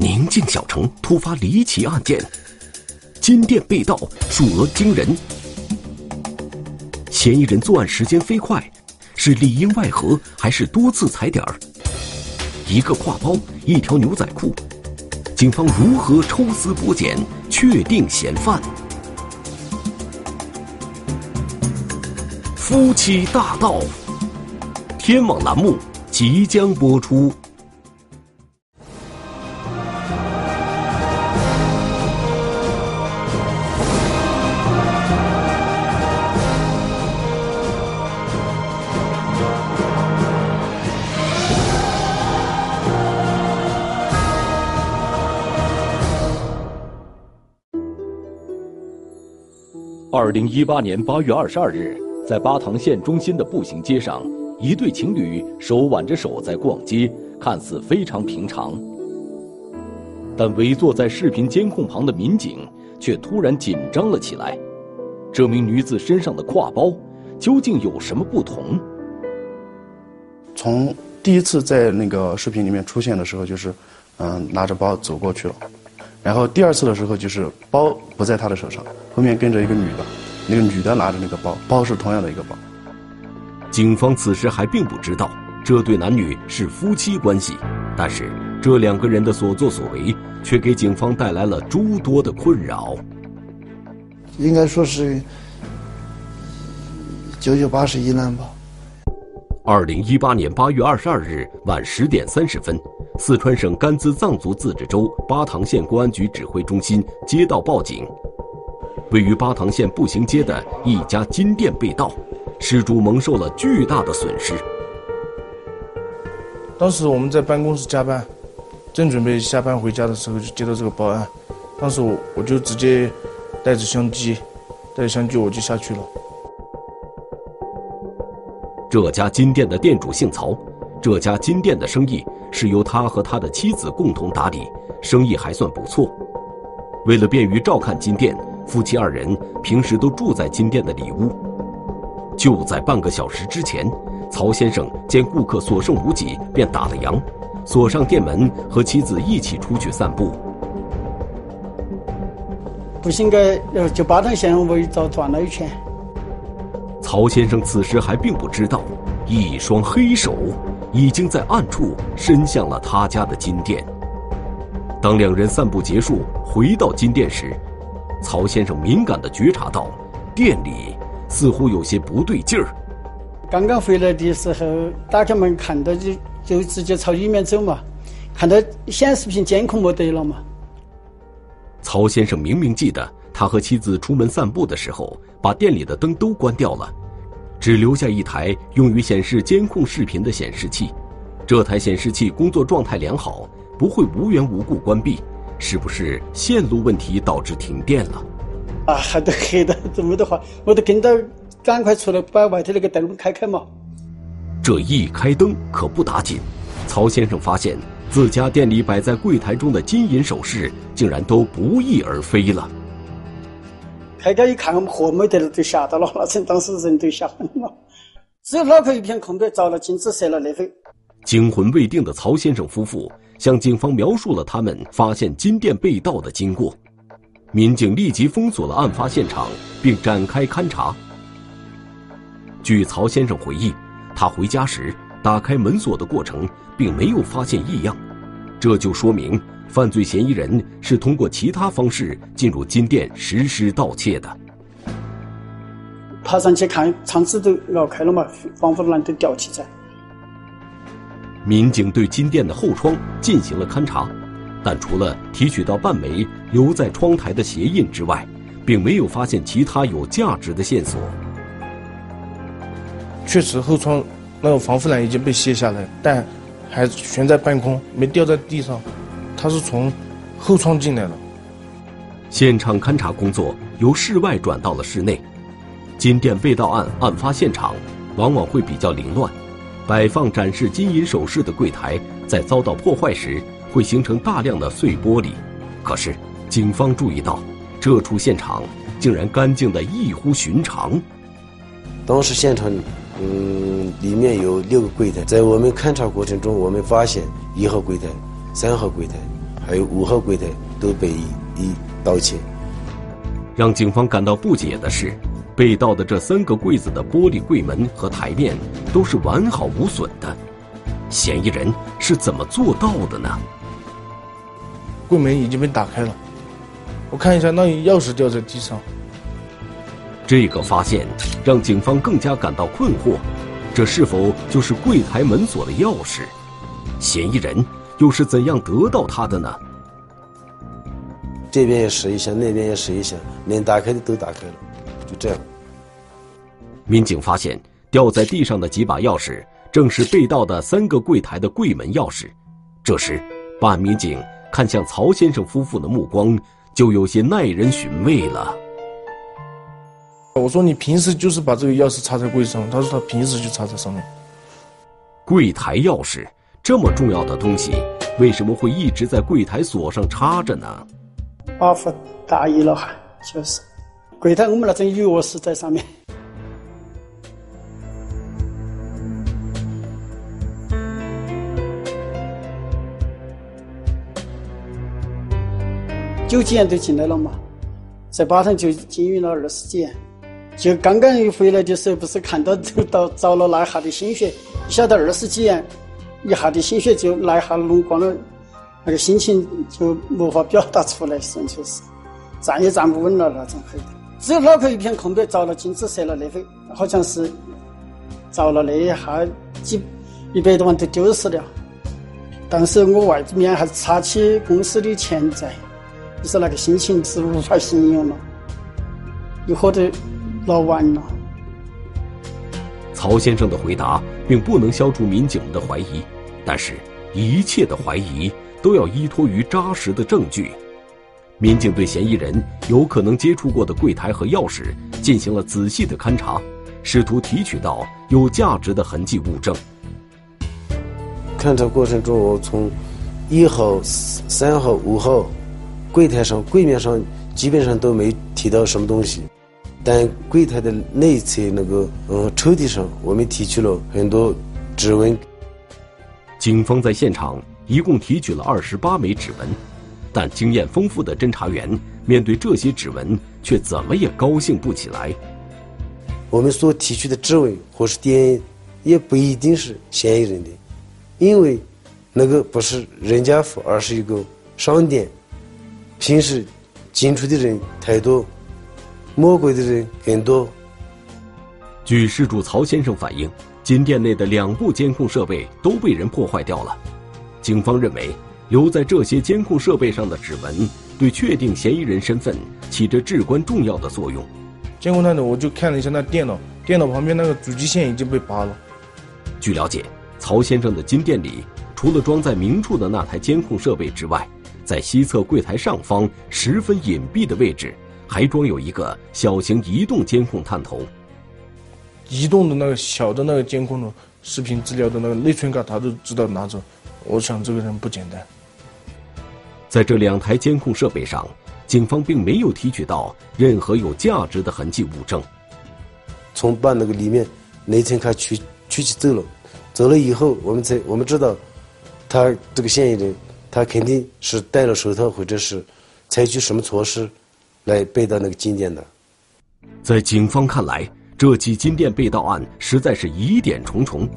宁静小城突发离奇案件，金店被盗，数额惊人。嫌疑人作案时间飞快，是里应外合还是多次踩点儿？一个挎包，一条牛仔裤，警方如何抽丝剥茧确定嫌犯？夫妻大盗，天网栏目即将播出。二零一八年八月二十二日，在巴塘县中心的步行街上，一对情侣手挽着手在逛街，看似非常平常。但围坐在视频监控旁的民警却突然紧张了起来。这名女子身上的挎包究竟有什么不同？从第一次在那个视频里面出现的时候，就是嗯拿着包走过去了。然后第二次的时候，就是包不在他的手上，后面跟着一个女的，那个女的拿着那个包，包是同样的一个包。警方此时还并不知道这对男女是夫妻关系，但是这两个人的所作所为却给警方带来了诸多的困扰。应该说是九九八十一难吧。二零一八年八月二十二日晚十点三十分。四川省甘孜藏族自治州巴塘县公安局指挥中心接到报警，位于巴塘县步行街的一家金店被盗，失主蒙受了巨大的损失。当时我们在办公室加班，正准备下班回家的时候，就接到这个报案。当时我我就直接带着相机，带着相机我就下去了。这家金店的店主姓曹，这家金店的生意。是由他和他的妻子共同打理，生意还算不错。为了便于照看金店，夫妻二人平时都住在金店的里屋。就在半个小时之前，曹先生见顾客所剩无几，便打了烊，锁上店门，和妻子一起出去散步。步行街呃，就巴塘县围着转了一圈。曹先生此时还并不知道，一双黑手。已经在暗处伸向了他家的金店。当两人散步结束，回到金店时，曹先生敏感地觉察到，店里似乎有些不对劲儿。刚刚回来的时候，打开门看到就就直接朝里面走嘛，看到显示屏监控没得了嘛。曹先生明明记得，他和妻子出门散步的时候，把店里的灯都关掉了。只留下一台用于显示监控视频的显示器，这台显示器工作状态良好，不会无缘无故关闭。是不是线路问题导致停电了？啊，还得黑的，怎么的话，我都跟着赶快出来把外头那个灯开开嘛。这一开灯可不打紧，曹先生发现自家店里摆在柜台中的金银首饰竟然都不翼而飞了。开开一看，我们货没得了，就吓到了。那真当时人都吓昏了，只有脑壳一片空白，照了金子，射了内飞。惊魂未定的曹先生夫妇向警方描述了他们发现金店被盗的经过。民警立即封锁了案发现场，并展开勘查。据曹先生回忆，他回家时打开门锁的过程并没有发现异样，这就说明。犯罪嫌疑人是通过其他方式进入金店实施盗窃的。爬上去看，窗子都摇开了嘛，防护栏都吊起在。民警对金店的后窗进行了勘查，但除了提取到半枚留在窗台的鞋印之外，并没有发现其他有价值的线索。确实，后窗那个防护栏已经被卸下来，但还悬在半空，没掉在地上。他是从后窗进来的。现场勘查工作由室外转到了室内。金店被盗案案发现场往往会比较凌乱，摆放展示金银首饰的柜台在遭到破坏时会形成大量的碎玻璃。可是，警方注意到这处现场竟然干净的异乎寻常。当时现场，嗯，里面有六个柜台，在我们勘查过程中，我们发现一号柜台。三号柜台，还有五号柜台都被一盗窃。让警方感到不解的是，被盗的这三个柜子的玻璃柜门和台面都是完好无损的，嫌疑人是怎么做到的呢？柜门已经被打开了，我看一下，那钥匙掉在地上。这个发现让警方更加感到困惑，这是否就是柜台门锁的钥匙？嫌疑人又是怎样得到它的呢？这边也试一下，那边也试一下，能打开的都打开了，就这样。民警发现掉在地上的几把钥匙，正是被盗的三个柜台的柜门钥匙。这时，办案民警看向曹先生夫妇的目光就有些耐人寻味了。我说你平时就是把这个钥匙插在柜上，他说他平时就插在上面。柜台钥匙这么重要的东西，为什么会一直在柜台锁上插着呢？把夫大意了哈，就是柜台我们那种钥匙在上面。九几年就进来了嘛，在巴塘就经营了二十几年。就刚刚一回来的时候，不是看到走到着了那一下的心血，晓得二十几年，一下的心血就那一下弄光了，那个心情就没法表达出来，纯粹是站也站不稳了那种。只有脑壳一片空白，着了金子色了那回，好像是着了那一下几一百多万都丢失了。当时我外面还查起公司的钱债，就是那个心情是无法形容了，又喝得。老完了。曹先生的回答并不能消除民警们的怀疑，但是，一切的怀疑都要依托于扎实的证据。民警对嫌疑人有可能接触过的柜台和钥匙进行了仔细的勘查，试图提取到有价值的痕迹物证。勘查过程中，我从一号、三号、五号柜台上、柜面上基本上都没提到什么东西。但柜台的内侧那个呃抽屉上，我们提取了很多指纹。警方在现场一共提取了二十八枚指纹，但经验丰富的侦查员面对这些指纹却怎么也高兴不起来。我们所提取的指纹或是 DNA，也不一定是嫌疑人的，因为那个不是人家户，而是一个商店，平时进出的人太多。魔鬼的人很多。据事主曹先生反映，金店内的两部监控设备都被人破坏掉了。警方认为，留在这些监控设备上的指纹，对确定嫌疑人身份起着至关重要的作用。监控探头，我就看了一下那电脑，电脑旁边那个主机线已经被拔了。据了解，曹先生的金店里，除了装在明处的那台监控设备之外，在西侧柜台上方十分隐蔽的位置。还装有一个小型移动监控探头，移动的那个小的那个监控的视频资料的那个内存卡，他都知道拿走。我想这个人不简单。在这两台监控设备上，警方并没有提取到任何有价值的痕迹物证。从把那个里面内存卡取取起走了，走了以后，我们才我们知道，他这个嫌疑人，他肯定是戴了手套，或者是采取什么措施。来被盗那个金店的，在警方看来，这起金店被盗案实在是疑点重重。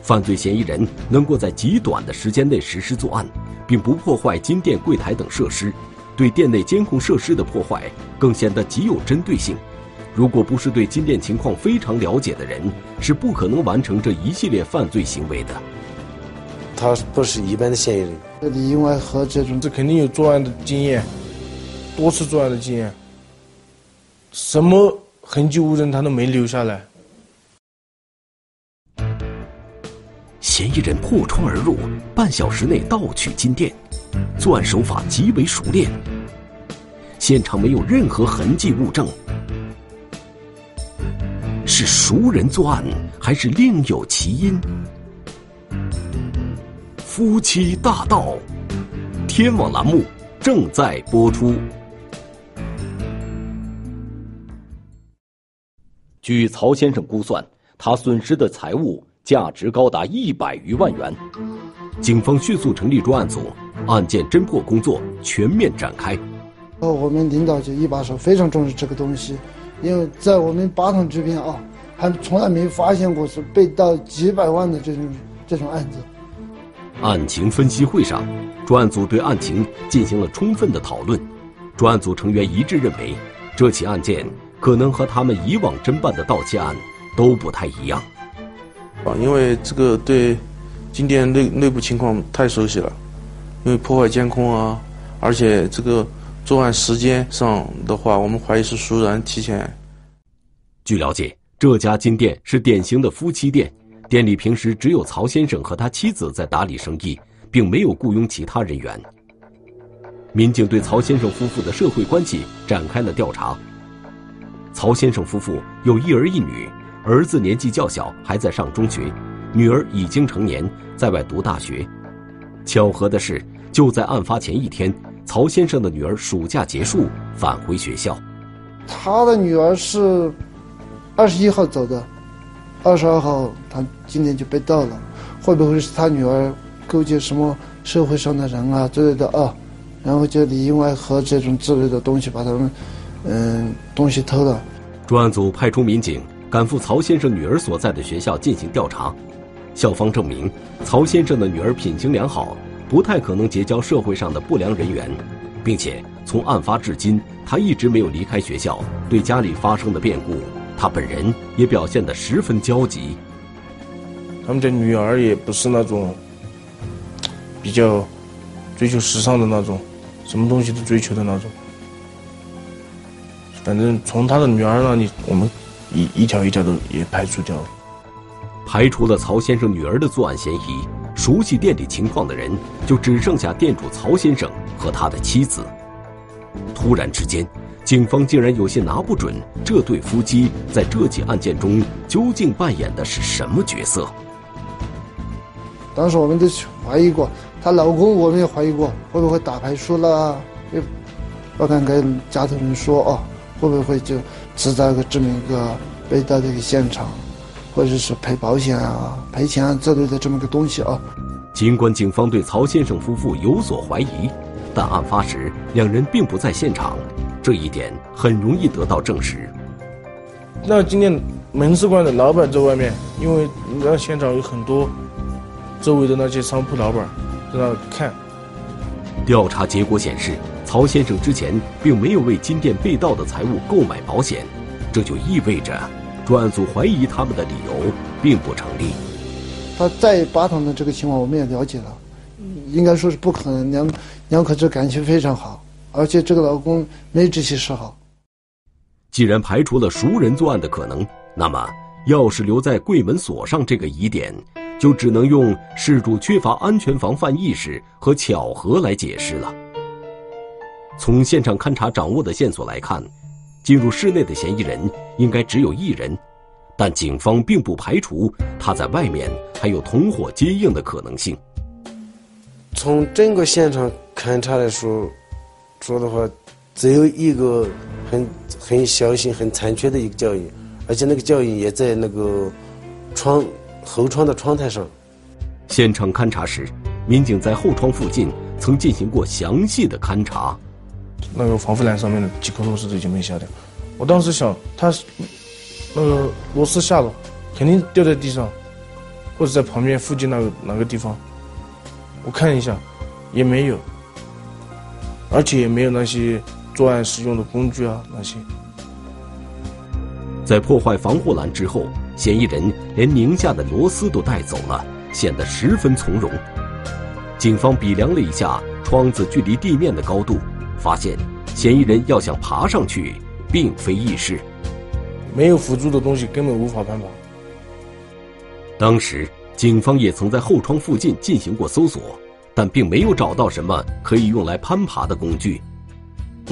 犯罪嫌疑人能够在极短的时间内实施作案，并不破坏金店柜台等设施，对店内监控设施的破坏更显得极有针对性。如果不是对金店情况非常了解的人，是不可能完成这一系列犯罪行为的。他不是一般的嫌疑人，另外和这种，这肯定有作案的经验。多次作案的经验，什么痕迹物证他都没留下来。嫌疑人破窗而入，半小时内盗取金店，作案手法极为熟练。现场没有任何痕迹物证，是熟人作案还是另有其因？夫妻大盗，天网栏目正在播出。据曹先生估算，他损失的财物价值高达一百余万元。警方迅速成立专案组，案件侦破工作全面展开。哦我们领导就一把手非常重视这个东西，因为在我们巴塘这边啊，还从来没发现过是被盗几百万的这种这种案子。案情分析会上，专案组对案情进行了充分的讨论。专案组成员一致认为，这起案件可能和他们以往侦办的盗窃案都不太一样。啊，因为这个对金店内内部情况太熟悉了，因为破坏监控啊，而且这个。作案时间上的话，我们怀疑是熟人提前。据了解，这家金店是典型的夫妻店，店里平时只有曹先生和他妻子在打理生意，并没有雇佣其他人员。民警对曹先生夫妇的社会关系展开了调查。曹先生夫妇有一儿一女，儿子年纪较小，还在上中学；女儿已经成年，在外读大学。巧合的是，就在案发前一天。曹先生的女儿暑假结束返回学校，他的女儿是二十一号走的，二十二号他今天就被盗了，会不会是他女儿勾结什么社会上的人啊之类的啊？然后就里应外合这种之类的东西把他们嗯东西偷了。专案组派出民警赶赴曹先生女儿所在的学校进行调查，校方证明曹先生的女儿品行良好。不太可能结交社会上的不良人员，并且从案发至今，他一直没有离开学校。对家里发生的变故，他本人也表现得十分焦急。他们家女儿也不是那种比较追求时尚的那种，什么东西都追求的那种。反正从他的女儿那里，我们一一条一条的也排除掉了，排除了曹先生女儿的作案嫌疑。熟悉店里情况的人，就只剩下店主曹先生和他的妻子。突然之间，警方竟然有些拿不准这对夫妻在这起案件中究竟扮演的是什么角色。当时我们都怀疑过，她老公我们也怀疑过，会不会打牌输了，不敢跟家头人说哦，会不会就制造一个这么一个被盗的一个现场。或者是赔保险啊、赔钱啊之类的这么个东西啊。尽管警方对曹先生夫妇有所怀疑，但案发时两人并不在现场，这一点很容易得到证实。那今天门市馆的老板在外面，因为那现场有很多周围的那些商铺老板在那看。调查结果显示，曹先生之前并没有为金店被盗的财物购买保险，这就意味着。专案组怀疑他们的理由并不成立。他在巴塘的这个情况我们也了解了，应该说是不可能。两两口子感情非常好，而且这个老公没这些嗜好。既然排除了熟人作案的可能，那么钥匙留在柜门锁上这个疑点，就只能用事主缺乏安全防范意识和巧合来解释了。从现场勘查掌握的线索来看。进入室内的嫌疑人应该只有一人，但警方并不排除他在外面还有同伙接应的可能性。从整个现场勘查来说，说的话，只有一个很很小心、很残缺的一个脚印，而且那个脚印也在那个窗后窗的窗台上。现场勘查时，民警在后窗附近曾进行过详细的勘查。那个防护栏上面的几颗螺丝都已经没下掉，我当时想，它那个螺丝下了，肯定掉在地上，或者在旁边附近那个哪个地方，我看一下，也没有，而且也没有那些作案使用的工具啊那些。在破坏防护栏之后，嫌疑人连拧下的螺丝都带走了，显得十分从容。警方比量了一下窗子距离地面的高度。发现嫌疑人要想爬上去，并非易事。没有辅助的东西，根本无法攀爬。当时警方也曾在后窗附近进行过搜索，但并没有找到什么可以用来攀爬的工具。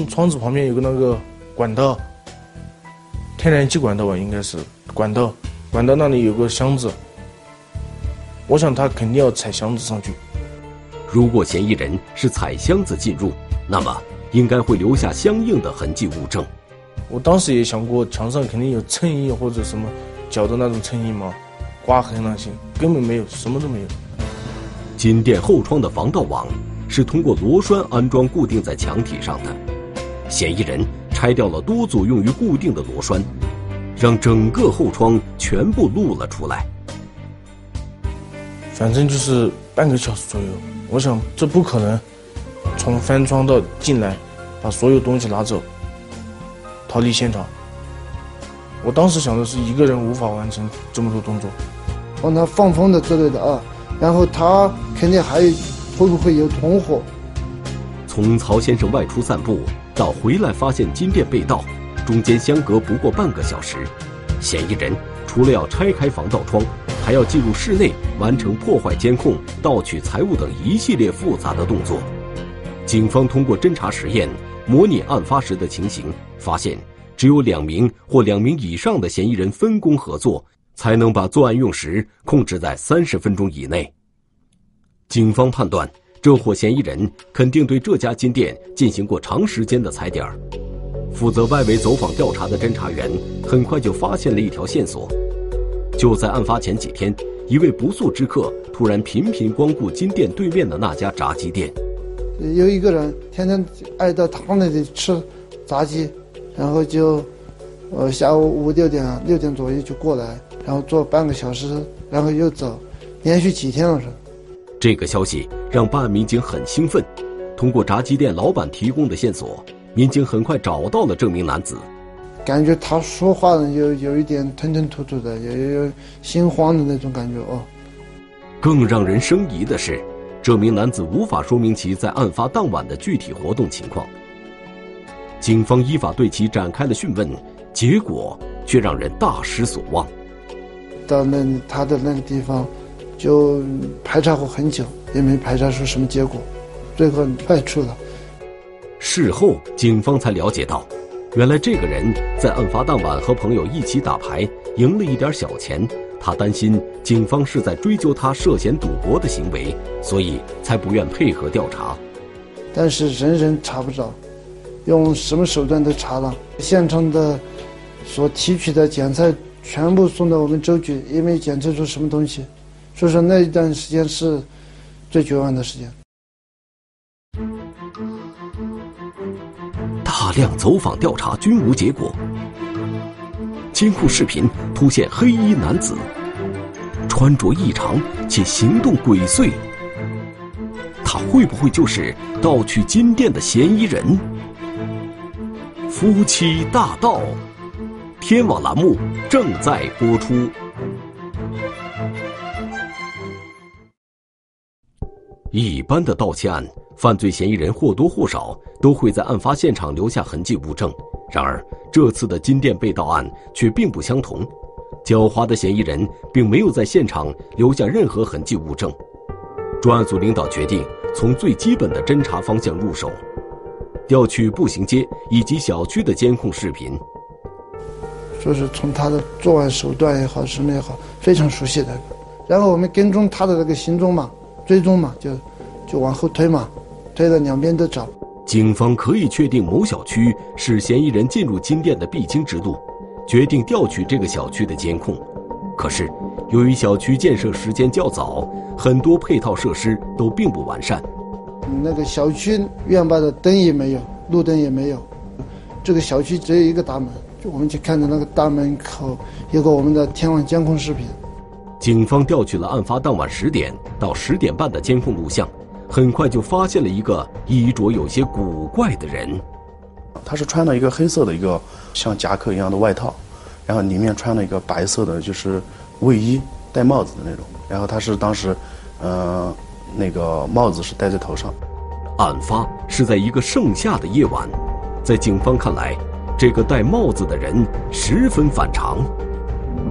窗子旁边有个那个管道，天然气管道吧，应该是管道。管道那里有个箱子，我想他肯定要踩箱子上去。如果嫌疑人是踩箱子进入，那么。应该会留下相应的痕迹物证。我当时也想过，墙上肯定有衬衣或者什么脚的那种衬衣嘛，刮痕那些根本没有，什么都没有。金店后窗的防盗网是通过螺栓安装固定在墙体上的。嫌疑人拆掉了多组用于固定的螺栓，让整个后窗全部露了出来。反正就是半个小时左右，我想这不可能，从翻窗到进来，把所有东西拿走，逃离现场。我当时想的是一个人无法完成这么多动作，帮他放风的之类的啊，然后他肯定还会不会有同伙？从曹先生外出散步到回来发现金店被盗，中间相隔不过半个小时。嫌疑人除了要拆开防盗窗，还要进入室内完成破坏监控、盗取财物等一系列复杂的动作。警方通过侦查实验模拟案发时的情形，发现。只有两名或两名以上的嫌疑人分工合作，才能把作案用时控制在三十分钟以内。警方判断，这伙嫌疑人肯定对这家金店进行过长时间的踩点儿。负责外围走访调查的侦查员很快就发现了一条线索：就在案发前几天，一位不速之客突然频频光顾金店对面的那家炸鸡店。有一个人天天爱到他那里吃炸鸡。然后就，呃，下午五六点六点左右就过来，然后坐半个小时，然后又走，连续几天了是。这个消息让办案民警很兴奋，通过炸鸡店老板提供的线索，民警很快找到了这名男子。感觉他说话呢，有有一点吞吞吐吐的，有有心慌的那种感觉哦。更让人生疑的是，这名男子无法说明其在案发当晚的具体活动情况。警方依法对其展开了讯问，结果却让人大失所望。到那他的那个地方，就排查过很久，也没排查出什么结果，最后败出了。事后，警方才了解到，原来这个人在案发当晚和朋友一起打牌，赢了一点小钱。他担心警方是在追究他涉嫌赌博的行为，所以才不愿配合调查。但是人人查不着。用什么手段都查了，现场的所提取的检测全部送到我们州局，也没检测出什么东西，所以说那一段时间是最绝望的时间。大量走访调查均无结果，监控视频突现黑衣男子，穿着异常且行动鬼祟，他会不会就是盗取金店的嫌疑人？夫妻大盗，天网栏目正在播出。一般的盗窃案，犯罪嫌疑人或多或少都会在案发现场留下痕迹物证。然而，这次的金店被盗案却并不相同，狡猾的嫌疑人并没有在现场留下任何痕迹物证。专案组领导决定从最基本的侦查方向入手。调取步行街以及小区的监控视频，说是从他的作案手段也好，什么也好，非常熟悉的。然后我们跟踪他的那个行踪嘛，追踪嘛，就就往后推嘛，推到两边都找。警方可以确定某小区是嫌疑人进入金店的必经之路，决定调取这个小区的监控。可是，由于小区建设时间较早，很多配套设施都并不完善。那个小区院坝的灯也没有，路灯也没有，这个小区只有一个大门，就我们去看到那个大门口有个我们的天网监控视频。警方调取了案发当晚十点到十点半的监控录像，很快就发现了一个衣着有些古怪的人。他是穿了一个黑色的一个像夹克一样的外套，然后里面穿了一个白色的就是卫衣，戴帽子的那种。然后他是当时，呃。那个帽子是戴在头上。案发是在一个盛夏的夜晚，在警方看来，这个戴帽子的人十分反常。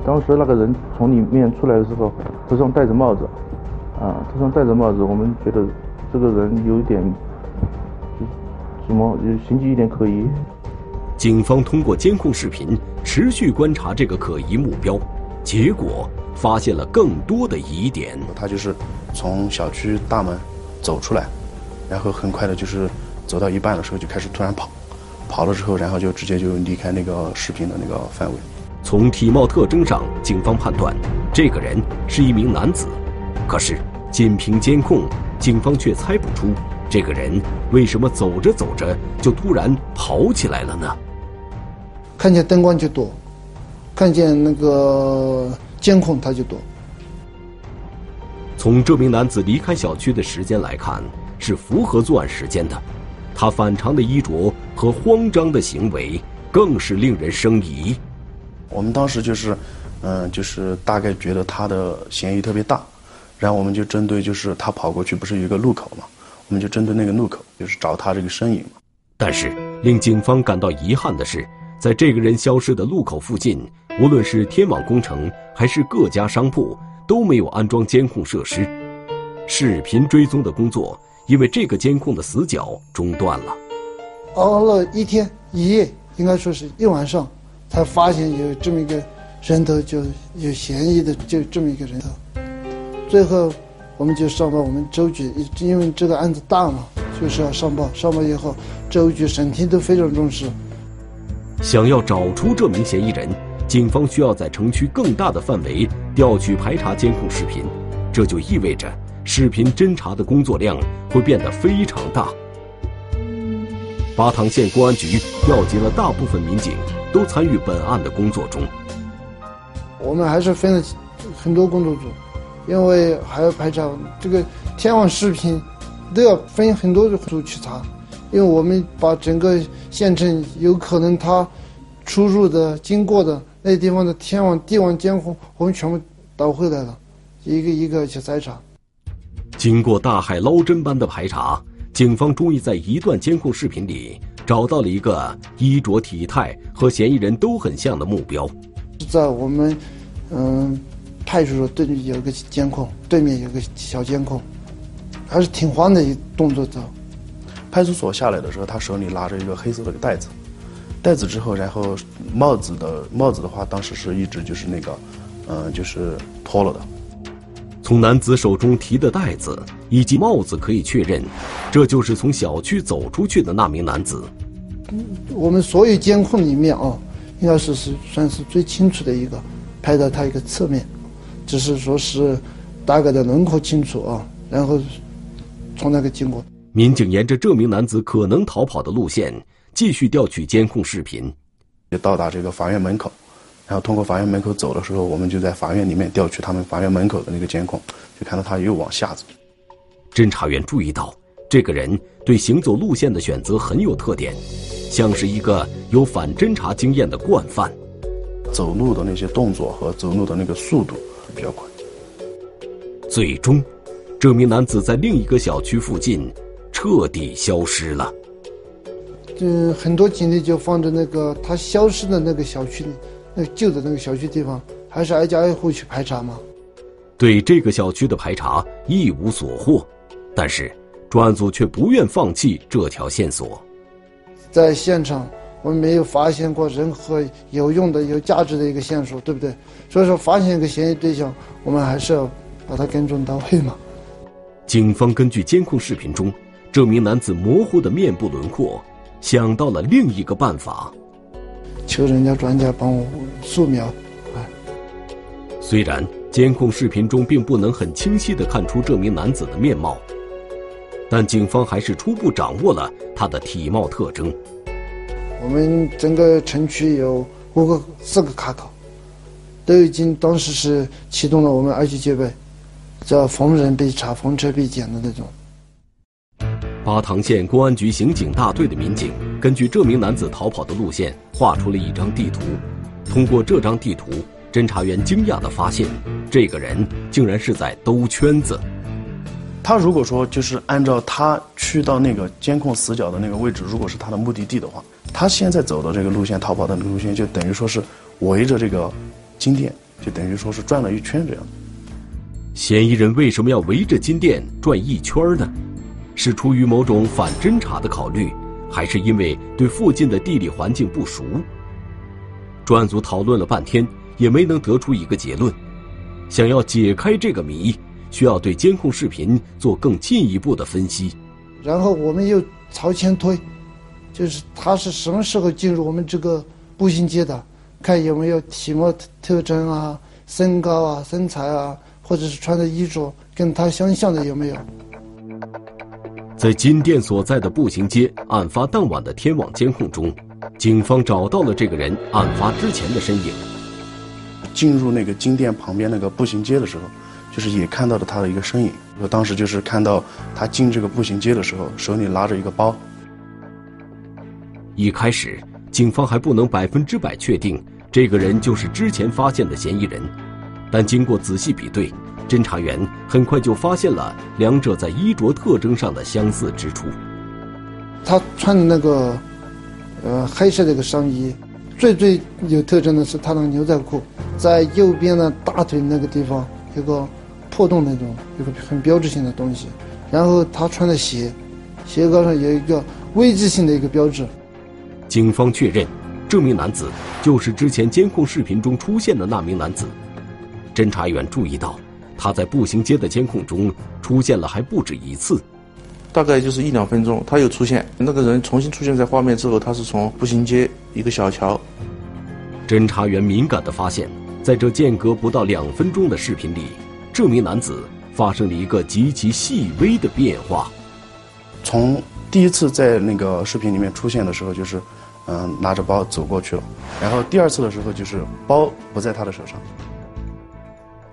当时那个人从里面出来的时候，头上戴着帽子，啊，头上戴着帽子，我们觉得这个人有点什么，行迹有点可疑。警方通过监控视频持续观察这个可疑目标，结果。发现了更多的疑点。他就是从小区大门走出来，然后很快的，就是走到一半的时候就开始突然跑，跑了之后，然后就直接就离开那个视频的那个范围。从体貌特征上，警方判断这个人是一名男子，可是仅凭监控，警方却猜不出这个人为什么走着走着就突然跑起来了呢？看见灯光就躲，看见那个监控他就躲。从这名男子离开小区的时间来看，是符合作案时间的。他反常的衣着和慌张的行为更是令人生疑。我们当时就是，嗯，就是大概觉得他的嫌疑特别大，然后我们就针对就是他跑过去不是有一个路口嘛，我们就针对那个路口就是找他这个身影嘛。但是令警方感到遗憾的是，在这个人消失的路口附近，无论是天网工程还是各家商铺都没有安装监控设施，视频追踪的工作。因为这个监控的死角中断了，熬了一天一夜，应该说是一晚上，才发现有这么一个人头，就有嫌疑的就这么一个人头。最后，我们就上报我们周局，因为这个案子大嘛，就是要上报。上报以后，周局、省厅都非常重视。想要找出这名嫌疑人，警方需要在城区更大的范围调取排查监控视频，这就意味着。视频侦查的工作量会变得非常大。巴塘县公安局调集了大部分民警，都参与本案的工作中。我们还是分了很多工作组，因为还要排查这个天网视频，都要分很多组去查。因为我们把整个县城有可能他出入的、经过的那地方的天网、地网监控，我们全部倒回来了，一个一个去筛查。经过大海捞针般的排查，警方终于在一段监控视频里找到了一个衣着、体态和嫌疑人都很像的目标。在我们，嗯，派出所对面有个监控，对面有个小监控，还是挺慌的一动作走。派出所下来的时候，他手里拿着一个黑色的袋子，袋子之后，然后帽子的帽子的话，当时是一直就是那个，嗯，就是脱了的。从男子手中提的袋子以及帽子可以确认，这就是从小区走出去的那名男子。我们所有监控里面啊，应该是是算是最清楚的一个，拍到他一个侧面，只是说是大概的轮廓清楚啊，然后从那个经过。民警沿着这名男子可能逃跑的路线，继续调取监控视频，就到达这个法院门口。然后通过法院门口走的时候，我们就在法院里面调取他们法院门口的那个监控，就看到他又往下走。侦查员注意到，这个人对行走路线的选择很有特点，像是一个有反侦查经验的惯犯。走路的那些动作和走路的那个速度比较快。最终，这名男子在另一个小区附近彻底消失了。嗯，很多警力就放在那个他消失的那个小区里。那旧的那个小区地方，还是挨家挨户去排查吗？对这个小区的排查一无所获，但是专案组却不愿放弃这条线索。在现场，我们没有发现过任何有用的、有价值的一个线索，对不对？所以说，发现一个嫌疑对象，我们还是要把它跟踪到位嘛。警方根据监控视频中这名男子模糊的面部轮廓，想到了另一个办法。求人家专家帮我素描，哎。虽然监控视频中并不能很清晰的看出这名男子的面貌，但警方还是初步掌握了他的体貌特征。我们整个城区有五个、四个卡口，都已经当时是启动了我们二级戒备，叫逢人必查、逢车必检的那种。巴塘县公安局刑警大队的民警根据这名男子逃跑的路线画出了一张地图。通过这张地图，侦查员惊讶地发现，这个人竟然是在兜圈子。他如果说就是按照他去到那个监控死角的那个位置，如果是他的目的地的话，他现在走的这个路线逃跑的路线就等于说是围着这个金店，就等于说是转了一圈这样。嫌疑人为什么要围着金店转一圈呢？是出于某种反侦查的考虑，还是因为对附近的地理环境不熟？专案组讨论了半天，也没能得出一个结论。想要解开这个谜，需要对监控视频做更进一步的分析。然后我们又朝前推，就是他是什么时候进入我们这个步行街的？看有没有体貌特征啊、身高啊、身材啊，或者是穿的衣着跟他相像的有没有？在金店所在的步行街案发当晚的天网监控中，警方找到了这个人案发之前的身影。进入那个金店旁边那个步行街的时候，就是也看到了他的一个身影。我当时就是看到他进这个步行街的时候，手里拿着一个包。一开始，警方还不能百分之百确定这个人就是之前发现的嫌疑人，但经过仔细比对，侦查员很快就发现了两者在衣着特征上的相似之处。他穿的那个，呃，黑色的一个上衣，最最有特征的是他那牛仔裤，在右边的大腿那个地方有个破洞那种，有个很标志性的东西。然后他穿的鞋，鞋高上有一个 V 字形的一个标志。警方确认，这名男子就是之前监控视频中出现的那名男子。侦查员注意到，他在步行街的监控中出现了还不止一次。大概就是一两分钟，他又出现。那个人重新出现在画面之后，他是从步行街一个小桥。侦查员敏感地发现，在这间隔不到两分钟的视频里，这名男子发生了一个极其细微的变化。从第一次在那个视频里面出现的时候，就是。嗯，拿着包走过去了。然后第二次的时候，就是包不在他的手上。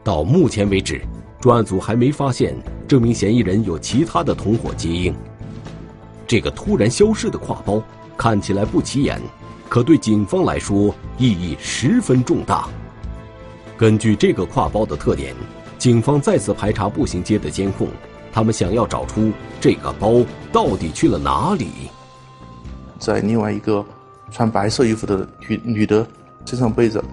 到目前为止，专案组还没发现这名嫌疑人有其他的同伙接应。这个突然消失的挎包看起来不起眼，可对警方来说意义十分重大。根据这个挎包的特点，警方再次排查步行街的监控，他们想要找出这个包到底去了哪里。在另外一个。穿白色衣服的女女的身上背着，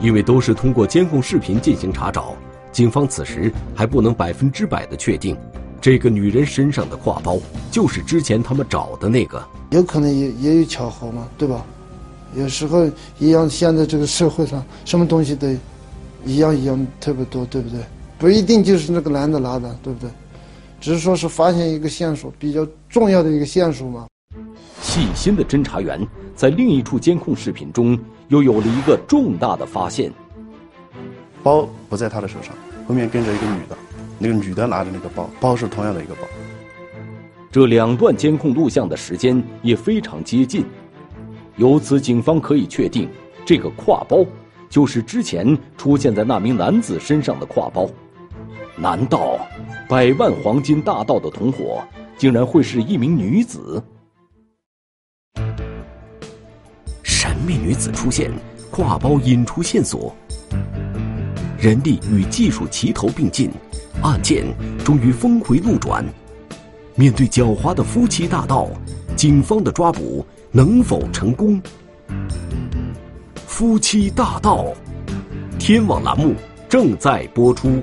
因为都是通过监控视频进行查找，警方此时还不能百分之百的确定，这个女人身上的挎包就是之前他们找的那个。有可能也也有巧合嘛，对吧？有时候一样，现在这个社会上什么东西都一样一样特别多，对不对？不一定就是那个男的拿的，对不对？只是说是发现一个线索，比较重要的一个线索嘛。细心的侦查员在另一处监控视频中又有了一个重大的发现：包不在他的手上，后面跟着一个女的，那个女的拿着那个包，包是同样的一个包。这两段监控录像的时间也非常接近，由此警方可以确定，这个挎包就是之前出现在那名男子身上的挎包。难道百万黄金大盗的同伙竟然会是一名女子？神秘女子出现，挎包引出线索。人力与技术齐头并进，案件终于峰回路转。面对狡猾的夫妻大盗，警方的抓捕能否成功？夫妻大盗，天网栏目正在播出。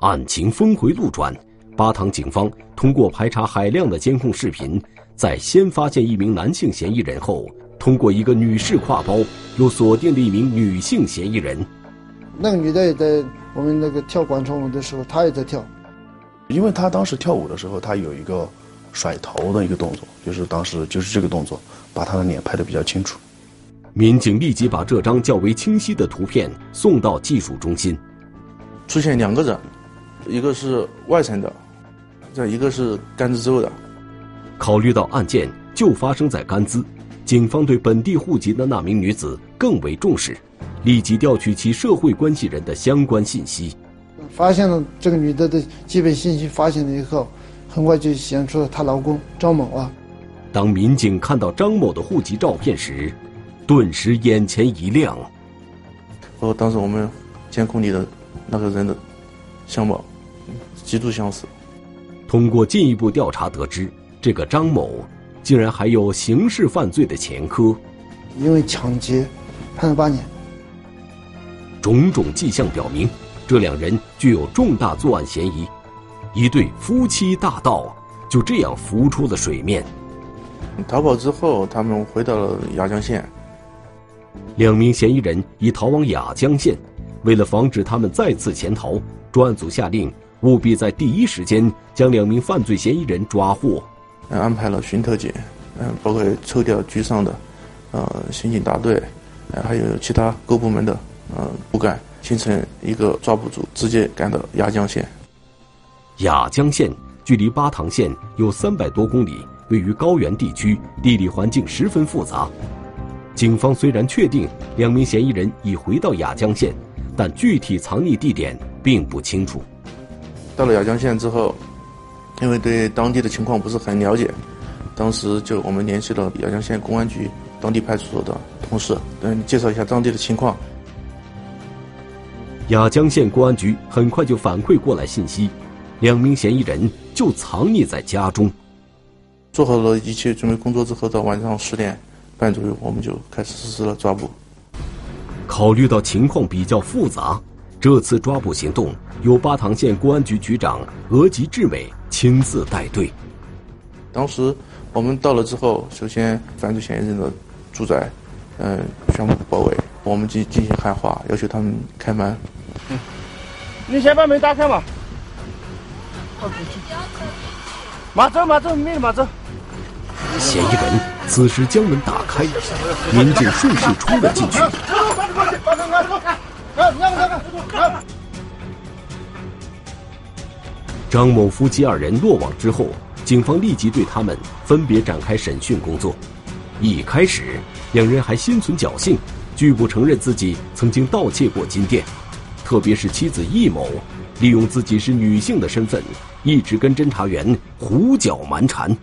案情峰回路转。巴塘警方通过排查海量的监控视频，在先发现一名男性嫌疑人后，通过一个女士挎包，又锁定了一名女性嫌疑人。那个女的也在我们那个跳广场舞的时候，她也在跳。因为她当时跳舞的时候，她有一个甩头的一个动作，就是当时就是这个动作，把她的脸拍得比较清楚。民警立即把这张较为清晰的图片送到技术中心。出现两个人，一个是外省的。这一个是甘孜州的。考虑到案件就发生在甘孜，警方对本地户籍的那名女子更为重视，立即调取其社会关系人的相关信息。发现了这个女的的基本信息，发现了以后，很快就显出了她老公张某啊。当民警看到张某的户籍照片时，顿时眼前一亮。和当时我们监控里的那个人的相貌极度相似。通过进一步调查得知，这个张某竟然还有刑事犯罪的前科，因为抢劫判了八年。种种迹象表明，这两人具有重大作案嫌疑，一对夫妻大盗就这样浮出了水面。逃跑之后，他们回到了雅江县。两名嫌疑人已逃往雅江县，为了防止他们再次潜逃，专案组下令。务必在第一时间将两名犯罪嫌疑人抓获。安排了巡特警，嗯，包括抽调局上的，呃，刑警大队，呃，还有其他各部门的，呃，骨干，形成一个抓捕组，直接赶到雅江县。雅江县距离巴塘县有三百多公里，位于高原地区，地理环境十分复杂。警方虽然确定两名嫌疑人已回到雅江县，但具体藏匿地点并不清楚。到了雅江县之后，因为对当地的情况不是很了解，当时就我们联系了雅江县公安局当地派出所的同事，嗯，介绍一下当地的情况。雅江县公安局很快就反馈过来信息，两名嫌疑人就藏匿在家中。做好了一切准备工作之后，到晚上十点。半左右，我们就开始实施了抓捕。考虑到情况比较复杂，这次抓捕行动由巴塘县公安局局长额吉志伟亲自带队。当时我们到了之后，首先犯罪嫌疑人的住宅，嗯，全部包围，我们进进行喊话，要求他们开门。嗯，你先把门打开嘛。马走马走，没马走。嫌疑人此时将门打开，民警顺势冲了进去。张某夫妻二人落网之后，警方立即对他们分别展开审讯工作。一开始，两人还心存侥幸，拒不承认自己曾经盗窃过金店，特别是妻子易某，利用自己是女性的身份，一直跟侦查员胡搅蛮缠。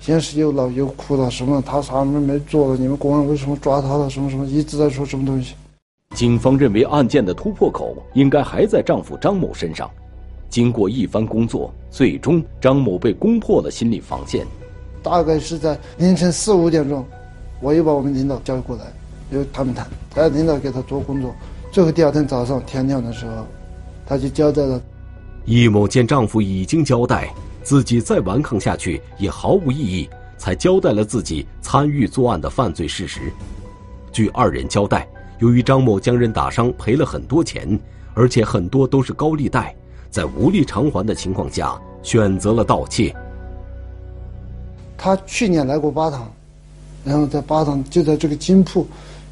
先是又闹又哭的，什么他啥没没做了？你们公安为什么抓他了？什么什么一直在说什么东西？警方认为案件的突破口应该还在丈夫张某身上。经过一番工作，最终张某被攻破了心理防线。大概是在凌晨四五点钟，我又把我们领导叫过来，又谈谈。他领导给他做工作，最后第二天早上天亮的时候，他就交代了。易某见丈夫已经交代。自己再顽抗下去也毫无意义，才交代了自己参与作案的犯罪事实。据二人交代，由于张某将人打伤，赔了很多钱，而且很多都是高利贷，在无力偿还的情况下，选择了盗窃。他去年来过巴塘，然后在巴塘就在这个金铺，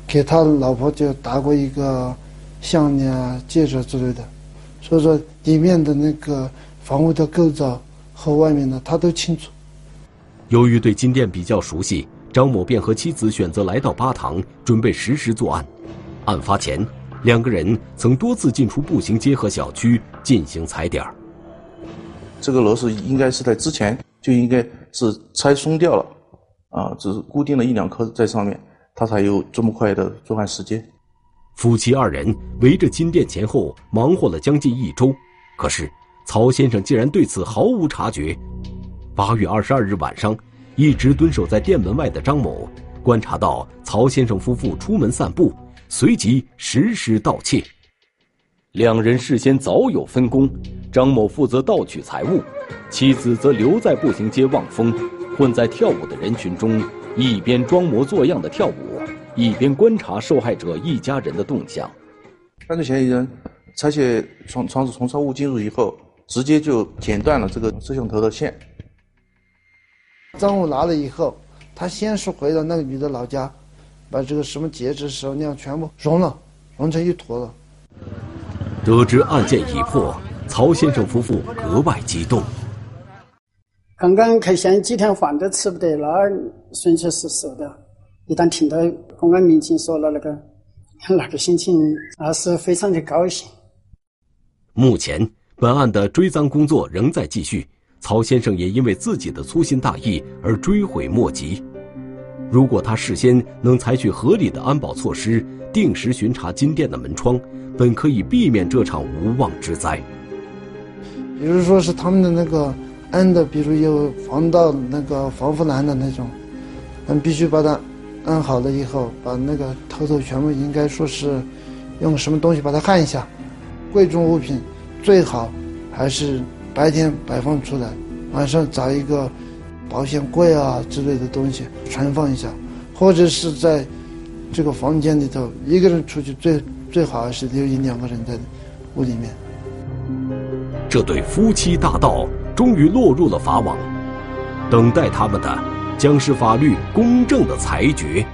给他老婆就打过一个项链啊、戒指之类的，所以说里面的那个房屋的构造。和外面的他都清楚。由于对金店比较熟悉，张某便和妻子选择来到巴塘，准备实施作案。案发前，两个人曾多次进出步行街和小区进行踩点。这个螺丝应该是在之前就应该是拆松掉了，啊，只是固定了一两颗在上面，他才有这么快的作案时间。夫妻二人围着金店前后忙活了将近一周，可是。曹先生竟然对此毫无察觉。八月二十二日晚上，一直蹲守在店门外的张某观察到曹先生夫妇出门散步，随即实施盗窃。两人事先早有分工，张某负责盗取财物，妻子则留在步行街望风，混在跳舞的人群中，一边装模作样的跳舞，一边观察受害者一家人的动向。犯罪嫌疑人拆卸窗窗子从窗户进入以后。直接就剪断了这个摄像头的线。赃物拿了以后，他先是回到那个女的老家，把这个什么戒指、手链全部融了，融成一坨了。得知案件已破，曹先生夫妇格外激动。刚刚开县几天饭都吃不得，那损失是受的。一旦听到公安民警说了那个，那个心情那是非常的高兴。目前。本案的追赃工作仍在继续，曹先生也因为自己的粗心大意而追悔莫及。如果他事先能采取合理的安保措施，定时巡查金店的门窗，本可以避免这场无妄之灾。比如说是他们的那个安的，比如有防盗那个防护栏的那种，嗯，必须把它安好了以后，把那个头头全部应该说是用什么东西把它焊一下，贵重物品。最好还是白天摆放出来，晚上找一个保险柜啊之类的东西存放一下，或者是在这个房间里头一个人出去最最好还是留一两个人在屋里面。这对夫妻大盗终于落入了法网，等待他们的将是法律公正的裁决。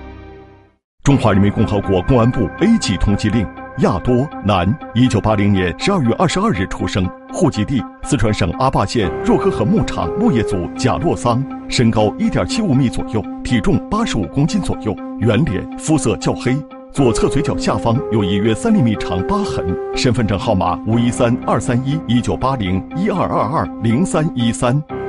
中华人民共和国公安部 A 级通缉令。亚多，男，一九八零年十二月二十二日出生，户籍地四川省阿坝县若河河牧场牧业组贾洛桑，身高一点七五米左右，体重八十五公斤左右，圆脸，肤色较黑，左侧嘴角下方有一约三厘米长疤痕，身份证号码五一三二三一一九八零一二二二零三一三。对。